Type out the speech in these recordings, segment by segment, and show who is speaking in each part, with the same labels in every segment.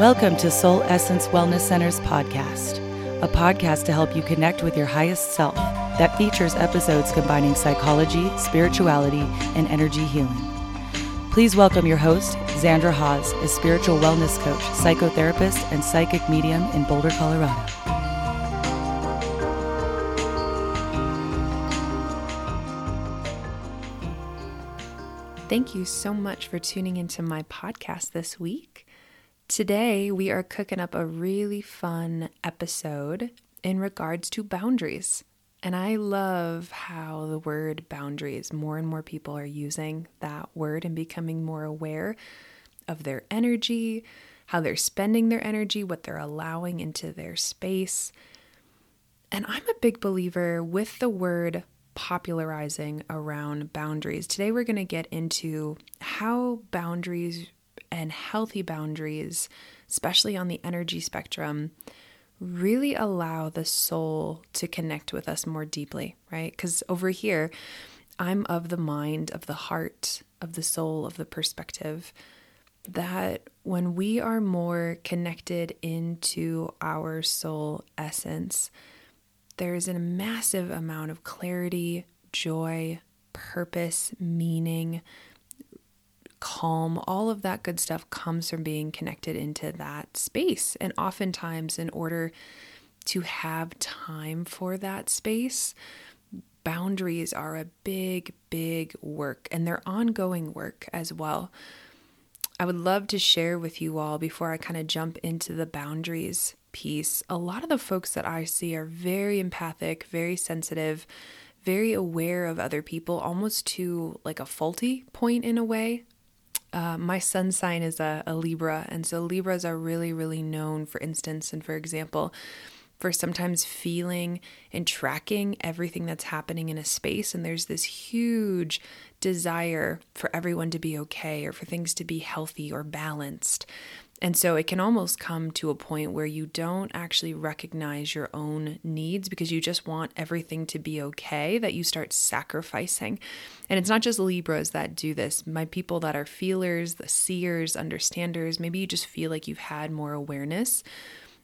Speaker 1: Welcome to Soul Essence Wellness Center's podcast, a podcast to help you connect with your highest self that features episodes combining psychology, spirituality, and energy healing. Please welcome your host, Xandra Hawes, a spiritual wellness coach, psychotherapist, and psychic medium in Boulder, Colorado.
Speaker 2: Thank you so much for tuning into my podcast this week. Today, we are cooking up a really fun episode in regards to boundaries. And I love how the word boundaries, more and more people are using that word and becoming more aware of their energy, how they're spending their energy, what they're allowing into their space. And I'm a big believer with the word popularizing around boundaries. Today, we're going to get into how boundaries and healthy boundaries, especially on the energy spectrum, really allow the soul to connect with us more deeply, right? Because over here, I'm of the mind, of the heart, of the soul, of the perspective that when we are more connected into our soul essence, there is a massive amount of clarity, joy, purpose, meaning, calm, all of that good stuff comes from being connected into that space. And oftentimes, in order to have time for that space, boundaries are a big, big work, and they're ongoing work as well. I would love to share with you all before I kind of jump into the boundaries piece. A lot of the folks that I see are very empathic, very sensitive, very aware of other people, almost to like a faulty point in a way. Uh, my sun sign is a, a Libra, and so Libras are really, really known, for instance, and for example, for sometimes feeling and tracking everything that's happening in a space. And there's this huge desire for everyone to be okay or for things to be healthy or balanced. And so it can almost come to a point where you don't actually recognize your own needs because you just want everything to be okay, that you start sacrificing. And it's not just Libras that do this. My people that are feelers, the seers, understanders, maybe you just feel like you've had more awareness.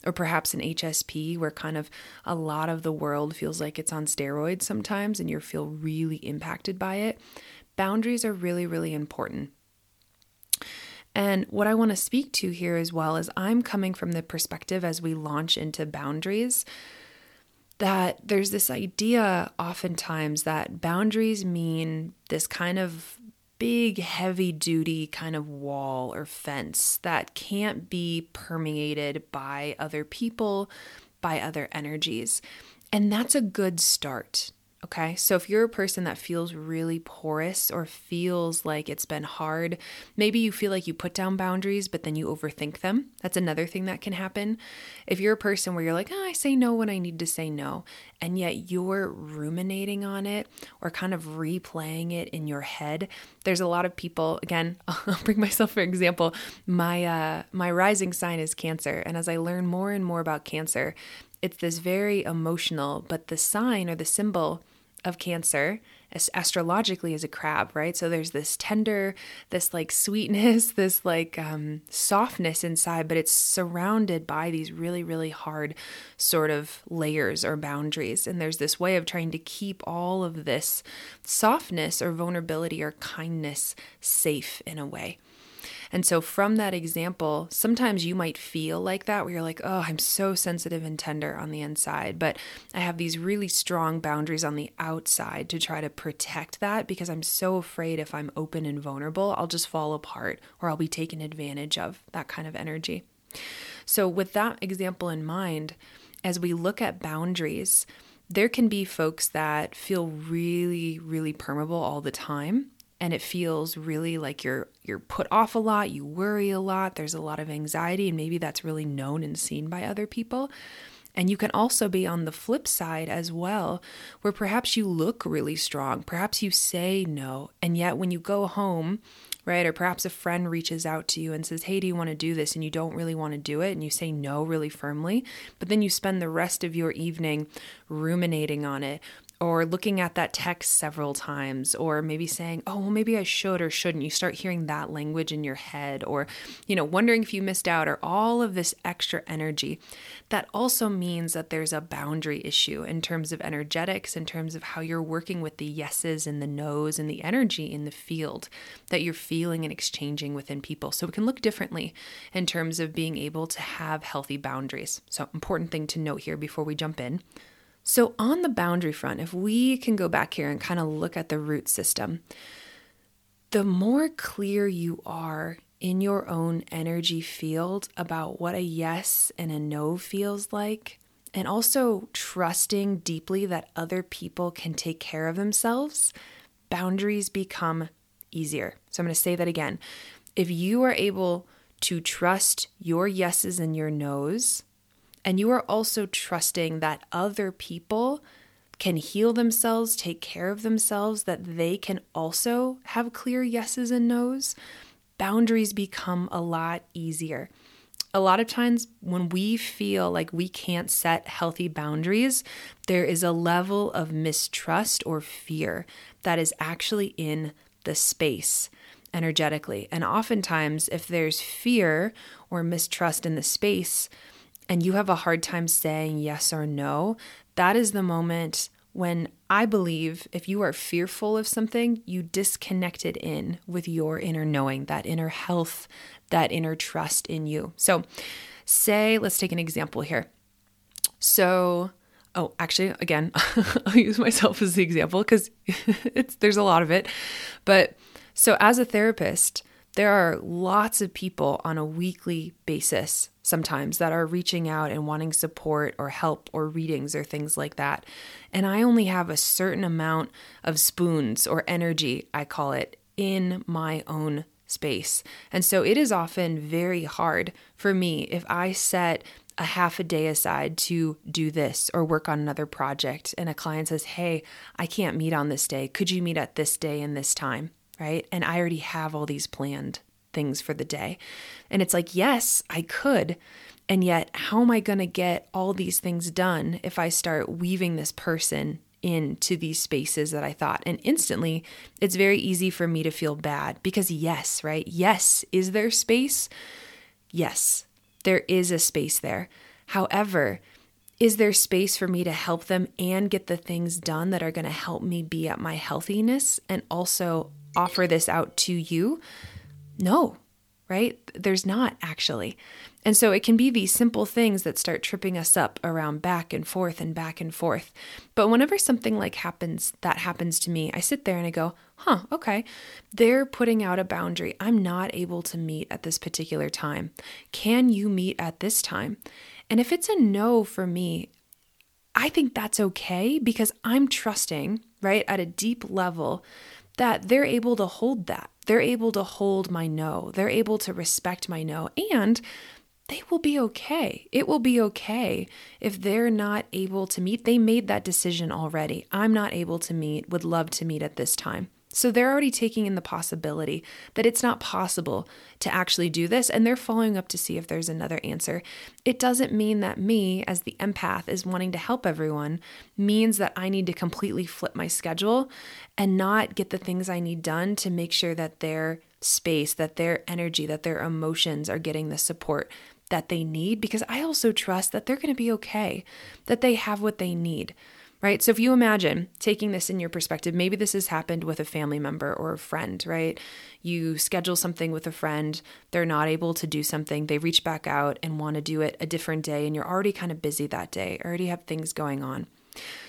Speaker 2: Or perhaps an HSP where kind of a lot of the world feels like it's on steroids sometimes and you feel really impacted by it. Boundaries are really, really important. And what I want to speak to here as well is I'm coming from the perspective as we launch into boundaries that there's this idea oftentimes that boundaries mean this kind of big, heavy duty kind of wall or fence that can't be permeated by other people, by other energies. And that's a good start. Okay, so if you're a person that feels really porous or feels like it's been hard, maybe you feel like you put down boundaries, but then you overthink them. That's another thing that can happen. If you're a person where you're like, oh, I say no when I need to say no, and yet you're ruminating on it or kind of replaying it in your head, there's a lot of people. Again, I'll bring myself for example. My uh, my rising sign is Cancer, and as I learn more and more about Cancer, it's this very emotional, but the sign or the symbol of Cancer astrologically is a crab, right? So there's this tender, this like sweetness, this like um, softness inside, but it's surrounded by these really, really hard sort of layers or boundaries. And there's this way of trying to keep all of this softness or vulnerability or kindness safe in a way. And so, from that example, sometimes you might feel like that where you're like, oh, I'm so sensitive and tender on the inside, but I have these really strong boundaries on the outside to try to protect that because I'm so afraid if I'm open and vulnerable, I'll just fall apart or I'll be taken advantage of, that kind of energy. So, with that example in mind, as we look at boundaries, there can be folks that feel really, really permeable all the time and it feels really like you're you're put off a lot, you worry a lot, there's a lot of anxiety and maybe that's really known and seen by other people. And you can also be on the flip side as well, where perhaps you look really strong, perhaps you say no, and yet when you go home, right, or perhaps a friend reaches out to you and says, Hey, do you want to do this? And you don't really want to do it, and you say no really firmly, but then you spend the rest of your evening ruminating on it or looking at that text several times, or maybe saying, oh, well, maybe I should or shouldn't. You start hearing that language in your head, or, you know, wondering if you missed out, or all of this extra energy. That also means that there's a boundary issue in terms of energetics, in terms of how you're working with the yeses and the nos and the energy in the field that you're feeling and exchanging within people. So it can look differently in terms of being able to have healthy boundaries. So, important thing to note here before we jump in. So, on the boundary front, if we can go back here and kind of look at the root system, the more clear you are in your own energy field about what a yes and a no feels like, and also trusting deeply that other people can take care of themselves, boundaries become easier. So, I'm going to say that again. If you are able to trust your yeses and your nos, and you are also trusting that other people can heal themselves, take care of themselves, that they can also have clear yeses and nos, boundaries become a lot easier. A lot of times, when we feel like we can't set healthy boundaries, there is a level of mistrust or fear that is actually in the space energetically. And oftentimes, if there's fear or mistrust in the space, and you have a hard time saying yes or no, that is the moment when I believe if you are fearful of something, you disconnected in with your inner knowing, that inner health, that inner trust in you. So, say, let's take an example here. So, oh, actually, again, I'll use myself as the example because there's a lot of it. But so, as a therapist, there are lots of people on a weekly basis sometimes that are reaching out and wanting support or help or readings or things like that. And I only have a certain amount of spoons or energy, I call it, in my own space. And so it is often very hard for me if I set a half a day aside to do this or work on another project and a client says, "Hey, I can't meet on this day. Could you meet at this day and this time?" Right? And I already have all these planned things for the day. And it's like, yes, I could. And yet, how am I going to get all these things done if I start weaving this person into these spaces that I thought? And instantly, it's very easy for me to feel bad because, yes, right? Yes, is there space? Yes, there is a space there. However, is there space for me to help them and get the things done that are going to help me be at my healthiness and also offer this out to you? No, right? There's not actually. And so it can be these simple things that start tripping us up around back and forth and back and forth. But whenever something like happens, that happens to me, I sit there and I go, huh, okay, they're putting out a boundary. I'm not able to meet at this particular time. Can you meet at this time? And if it's a no for me, I think that's okay because I'm trusting, right, at a deep level that they're able to hold that. They're able to hold my no. They're able to respect my no. And they will be okay. It will be okay if they're not able to meet. They made that decision already. I'm not able to meet, would love to meet at this time. So they're already taking in the possibility that it's not possible to actually do this, and they're following up to see if there's another answer. It doesn't mean that me, as the empath, is wanting to help everyone, means that I need to completely flip my schedule and not get the things I need done to make sure that their space, that their energy, that their emotions are getting the support that they need because I also trust that they're going to be okay, that they have what they need right? So if you imagine taking this in your perspective, maybe this has happened with a family member or a friend, right? You schedule something with a friend, they're not able to do something, they reach back out and want to do it a different day, and you're already kind of busy that day, already have things going on.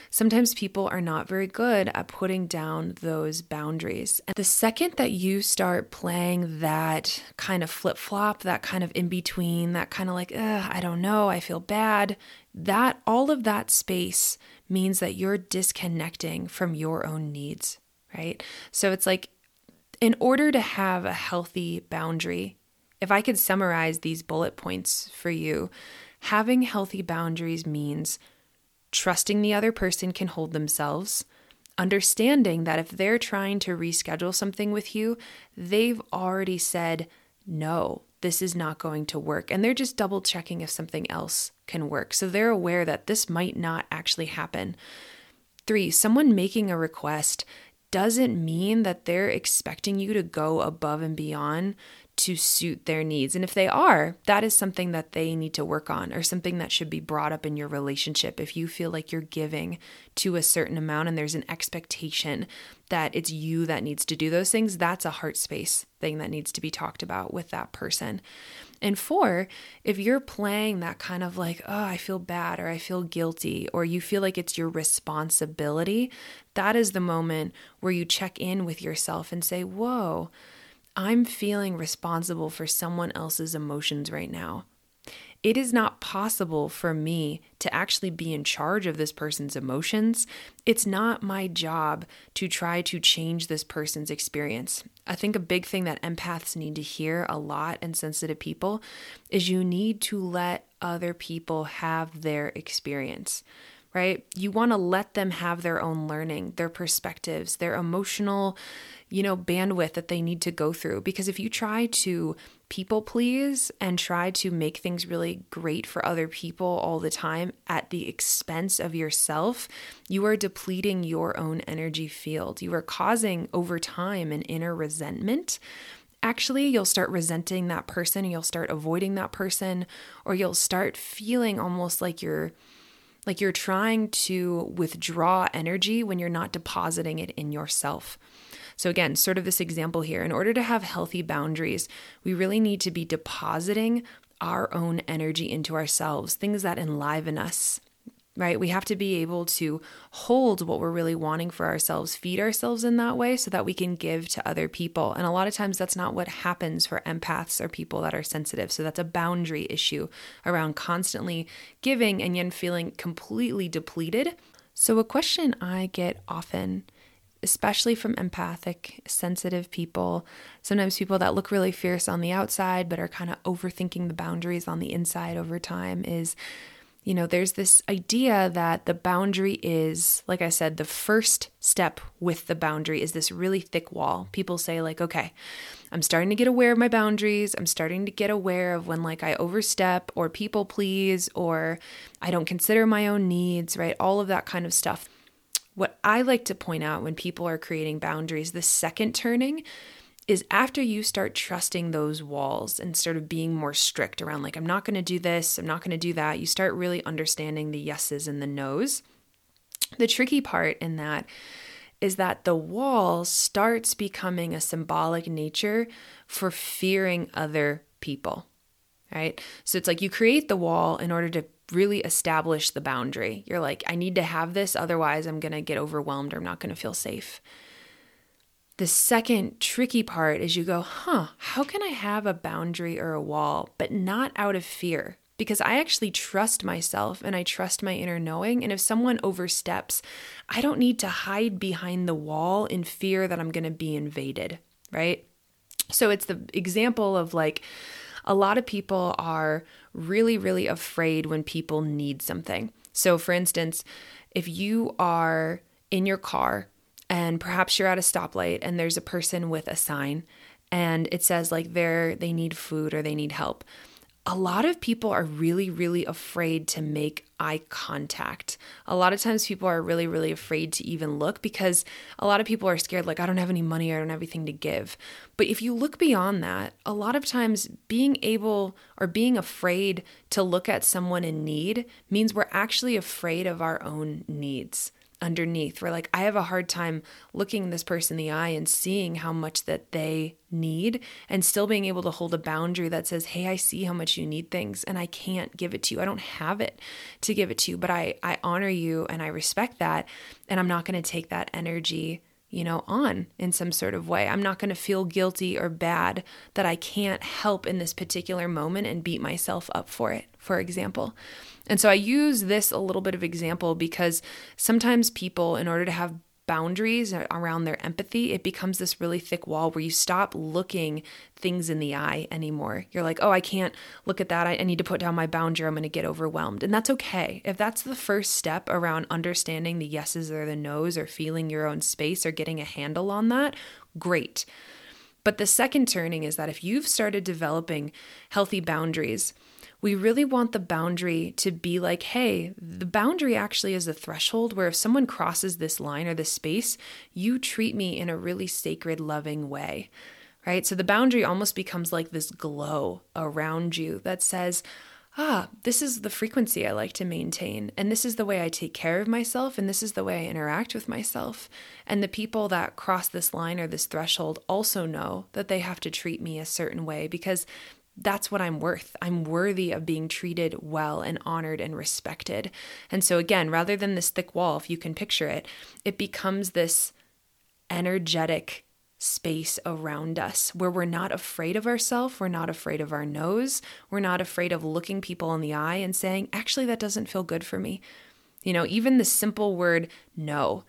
Speaker 2: Sometimes people are not very good at putting down those boundaries. And the second that you start playing that kind of flip flop, that kind of in between, that kind of like, I don't know, I feel bad, that all of that space means that you're disconnecting from your own needs, right? So it's like, in order to have a healthy boundary, if I could summarize these bullet points for you, having healthy boundaries means trusting the other person can hold themselves, understanding that if they're trying to reschedule something with you, they've already said, no, this is not going to work. And they're just double checking if something else can work. So they're aware that this might not actually happen. Three, someone making a request doesn't mean that they're expecting you to go above and beyond to suit their needs. And if they are, that is something that they need to work on or something that should be brought up in your relationship. If you feel like you're giving to a certain amount and there's an expectation that it's you that needs to do those things, that's a heart space thing that needs to be talked about with that person. And four, if you're playing that kind of like, oh, I feel bad or I feel guilty, or you feel like it's your responsibility, that is the moment where you check in with yourself and say, whoa, I'm feeling responsible for someone else's emotions right now. It is not possible for me to actually be in charge of this person's emotions. It's not my job to try to change this person's experience. I think a big thing that empaths need to hear a lot and sensitive people is you need to let other people have their experience right? You want to let them have their own learning, their perspectives, their emotional, you know, bandwidth that they need to go through. Because if you try to people please and try to make things really great for other people all the time at the expense of yourself, you are depleting your own energy field. You are causing over time an inner resentment actually you'll start resenting that person you'll start avoiding that person or you'll start feeling almost like you're like you're trying to withdraw energy when you're not depositing it in yourself. So, again, sort of this example here in order to have healthy boundaries, we really need to be depositing our own energy into ourselves, things that enliven us, right? We have to be able to hold what we're really wanting for ourselves, feed ourselves in that way so that we can give to other people. And a lot of times that's not what happens for empaths or people that are sensitive. So that's a boundary issue around constantly giving and yet feeling completely depleted. So, a question I get often especially from empathic, sensitive people, sometimes people that look really fierce on the outside but are kind of overthinking the boundaries on the inside over time, is you know, there's this idea that the boundary is, like I said, the first step with the boundary is this really thick wall. People say, like, okay, I'm starting to get aware of my boundaries. I'm starting to get aware of when, like, I overstep or people please or I don't consider my own needs, right? All of that kind of stuff. What I like to point out when people are creating boundaries, the second turning is after you start trusting those walls and sort of being more strict around, like, I'm not going to do this, I'm not going to do that, you start really understanding the yeses and the nos. The tricky part in that is that the wall starts becoming a symbolic nature for fearing other people, right? So it's like you create the wall in order to really establish the boundary. You're like, I need to have this, otherwise, I'm going to get overwhelmed or I'm not going to feel safe. The second tricky part is you go, huh, how can I have a boundary or a wall, but not out of fear? Because I actually trust myself and I trust my inner knowing. And if someone oversteps, I don't need to hide behind the wall in fear that I'm going to be invaded, right? So it's the example of like, a lot of people are really, really afraid when people need something. So, for instance, if you are in your car and perhaps you're at a stoplight and there's a person with a sign and it says like they're they need food or they need help. A lot of people are really really afraid to make eye contact. A lot of times people are really really afraid to even look because a lot of people are scared like i don't have any money i don't have anything to give. But if you look beyond that a lot of times being able or being afraid to look at someone in need means we're actually afraid of our own needs underneath where like I have a hard time looking this person in the eye and seeing how much that they need and still being able to hold a boundary that says, "Hey, I see how much you need things and I can't give it to you. I don't have it to give it to you, but I I honor you and I respect that and I'm not going to take that energy you know, on in some sort of way. I'm not going to feel guilty or bad that I can't help in this particular moment and beat myself up for it, for example. And so I use this a little bit of example because sometimes people, in order to have boundaries around their empathy, it becomes this really thick wall where you stop looking things in the eye anymore. You're like, oh, I can't look at that. I, need to put down my boundary. I'm going to get overwhelmed. And that's okay. If that's the first step around understanding the yeses or the nos or feeling your own space or getting a handle on that, great. But the second turning is that if you've started developing healthy boundaries, we really want the boundary to be like, hey, the boundary actually is a threshold where if someone crosses this line or this space, you treat me in a really sacred, loving way, right? So the boundary almost becomes like this glow around you that says, ah, this is the frequency I like to maintain. And this is the way I take care of myself. And this is the way I interact with myself. And the people that cross this line or this threshold also know that they have to treat me a certain way because that's what I'm worth. I'm worthy of being treated well and honored and respected. And so, again, rather than this thick wall, if you can picture it, it becomes this energetic space around us where we're not afraid of ourselves, we're not afraid of our nos, we're not afraid of looking people in the eye and saying, actually, that doesn't feel good for me. You know, even the simple word no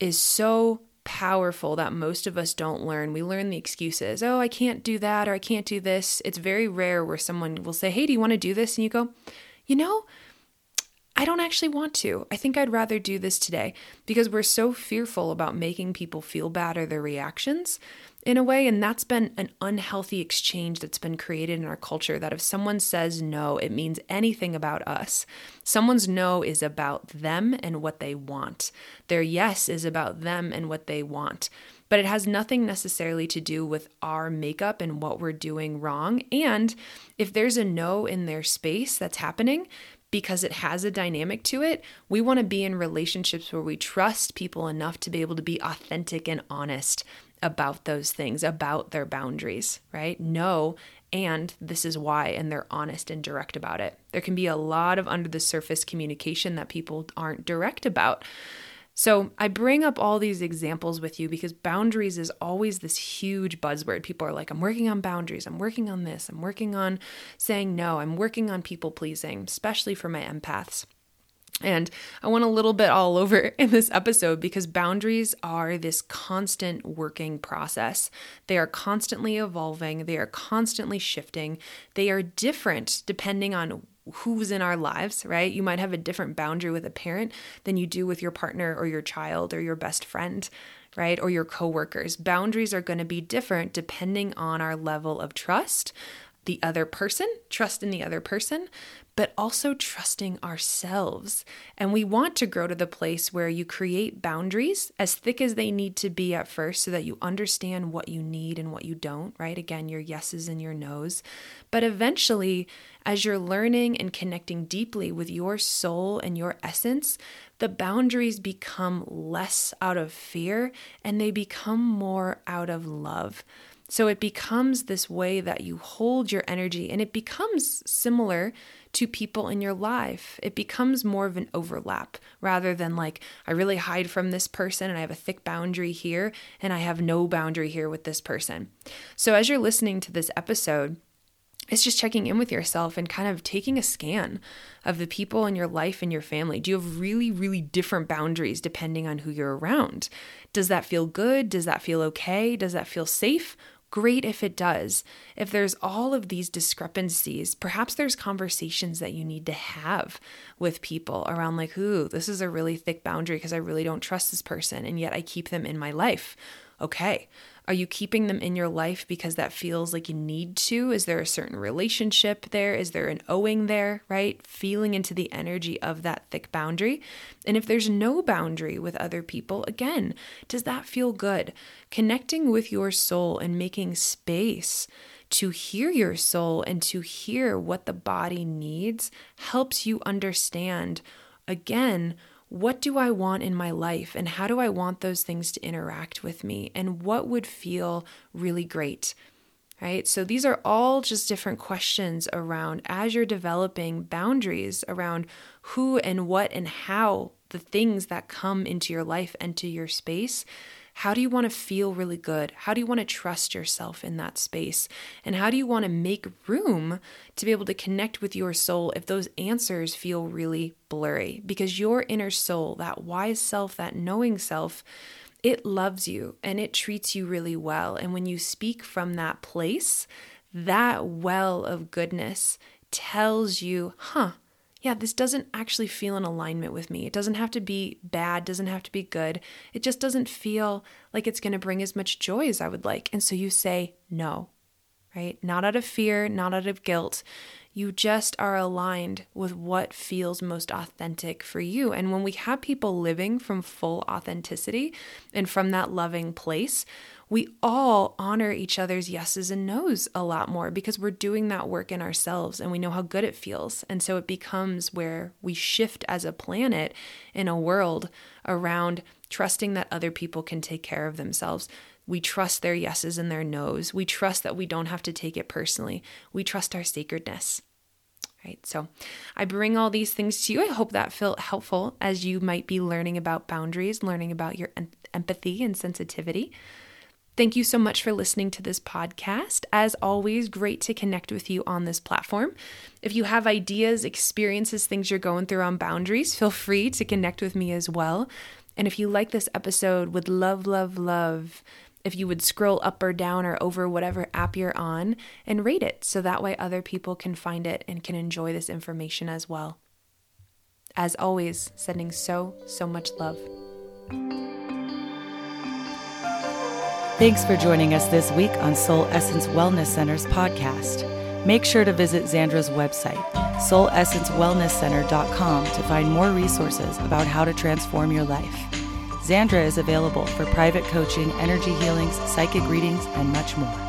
Speaker 2: is so powerful that most of us don't learn. We learn the excuses. Oh, I can't do that or I can't do this. It's very rare where someone will say, Hey, do you want to do this? And you go, You know, I don't actually want to. I think I'd rather do this today because we're so fearful about making people feel bad or their reactions in a way. And that's been an unhealthy exchange that's been created in our culture that if someone says no, it means anything about us. Someone's no is about them and what they want, their yes is about them and what they want. But it has nothing necessarily to do with our makeup and what we're doing wrong. And if there's a no in their space that's happening, because it has a dynamic to it, we want to be in relationships where we trust people enough to be able to be authentic and honest about those things, about their boundaries, right? No, and this is why, and they're honest and direct about it. There can be a lot of under the surface communication that people aren't direct about. So I bring up all these examples with you because boundaries is always this huge buzzword. People are like, I'm working on boundaries. I'm working on this. I'm working on saying no. I'm working on people pleasing, especially for my empaths. And I went a little bit all over in this episode because boundaries are this constant working process. They are constantly evolving, they are constantly shifting, they are different depending on who's in our lives, right? You might have a different boundary with a parent than you do with your partner or your child or your best friend, right? Or your coworkers. Boundaries are going to be different depending on our level of trust, the other person, trust in the other person, but also trusting ourselves. And we want to grow to the place where you create boundaries as thick as they need to be at first so that you understand what you need and what you don't, right? Again, your yeses and your nos. But eventually, as you're learning and connecting deeply with your soul and your essence, the boundaries become less out of fear and they become more out of love. So it becomes this way that you hold your energy and it becomes similar to people in your life. It becomes more of an overlap rather than like, I really hide from this person and I have a thick boundary here and I have no boundary here with this person. So as you're listening to this episode, it's just checking in with yourself and kind of taking a scan of the people in your life and your family. Do you have really, really different boundaries depending on who you're around? Does that feel good? Does that feel okay? Does that feel safe? Great if it does. If there's all of these discrepancies, perhaps there's conversations that you need to have with people around, like, ooh, this is a really thick boundary because I really don't trust this person, and yet I keep them in my life. Okay, are you keeping them in your life because that feels like you need to? Is there a certain relationship there? Is there an owing there, right? Feeling into the energy of that thick boundary. And if there's no boundary with other people, again, does that feel good? Connecting with your soul and making space to hear your soul and to hear what the body needs helps you understand again what do I want in my life and how do I want those things to interact with me and what would feel really great? Right? So these are all just different questions around as you're developing boundaries around who and what and how the things that come into your life and to your space how do you want to feel really good? How do you want to trust yourself in that space? And how do you want to make room to be able to connect with your soul if those answers feel really blurry? Because your inner soul, that wise self, that knowing self, it loves you and it treats you really well. And when you speak from that place, that well of goodness tells you, huh, yeah, this doesn't actually feel in alignment with me. It doesn't have to be bad, doesn't have to be good. It just doesn't feel like it's going to bring as much joy as I would like. And so you say no, right? Not out of fear, not out of guilt. You just are aligned with what feels most authentic for you. And when we have people living from full authenticity and from that loving place, we all honor each other's yeses and nos a lot more because we're doing that work in ourselves and we know how good it feels. And so it becomes where we shift as a planet in a world around trusting that other people can take care of themselves. We trust their yeses and their nos. We trust that we don't have to take it personally. We trust our sacredness. Right. So I bring all these things to you. I hope that felt helpful as you might be learning about boundaries, learning about your empathy and sensitivity. Thank you so much for listening to this podcast. As always, great to connect with you on this platform. If you have ideas, experiences, things you're going through on boundaries, feel free to connect with me as well. And if you like this episode, would love, love, love if you would scroll up or down or over whatever app you're on and rate it so that way other people can find it and can enjoy this information as well. As always, sending so, so much love.
Speaker 1: Thanks for joining us this week on Soul Essence Wellness Center's podcast. Make sure to visit Xandra's website, soulessencewellnesscenter.com, to find more resources about how to transform your life. Xandra is available for private coaching, energy healings, psychic readings, and much more.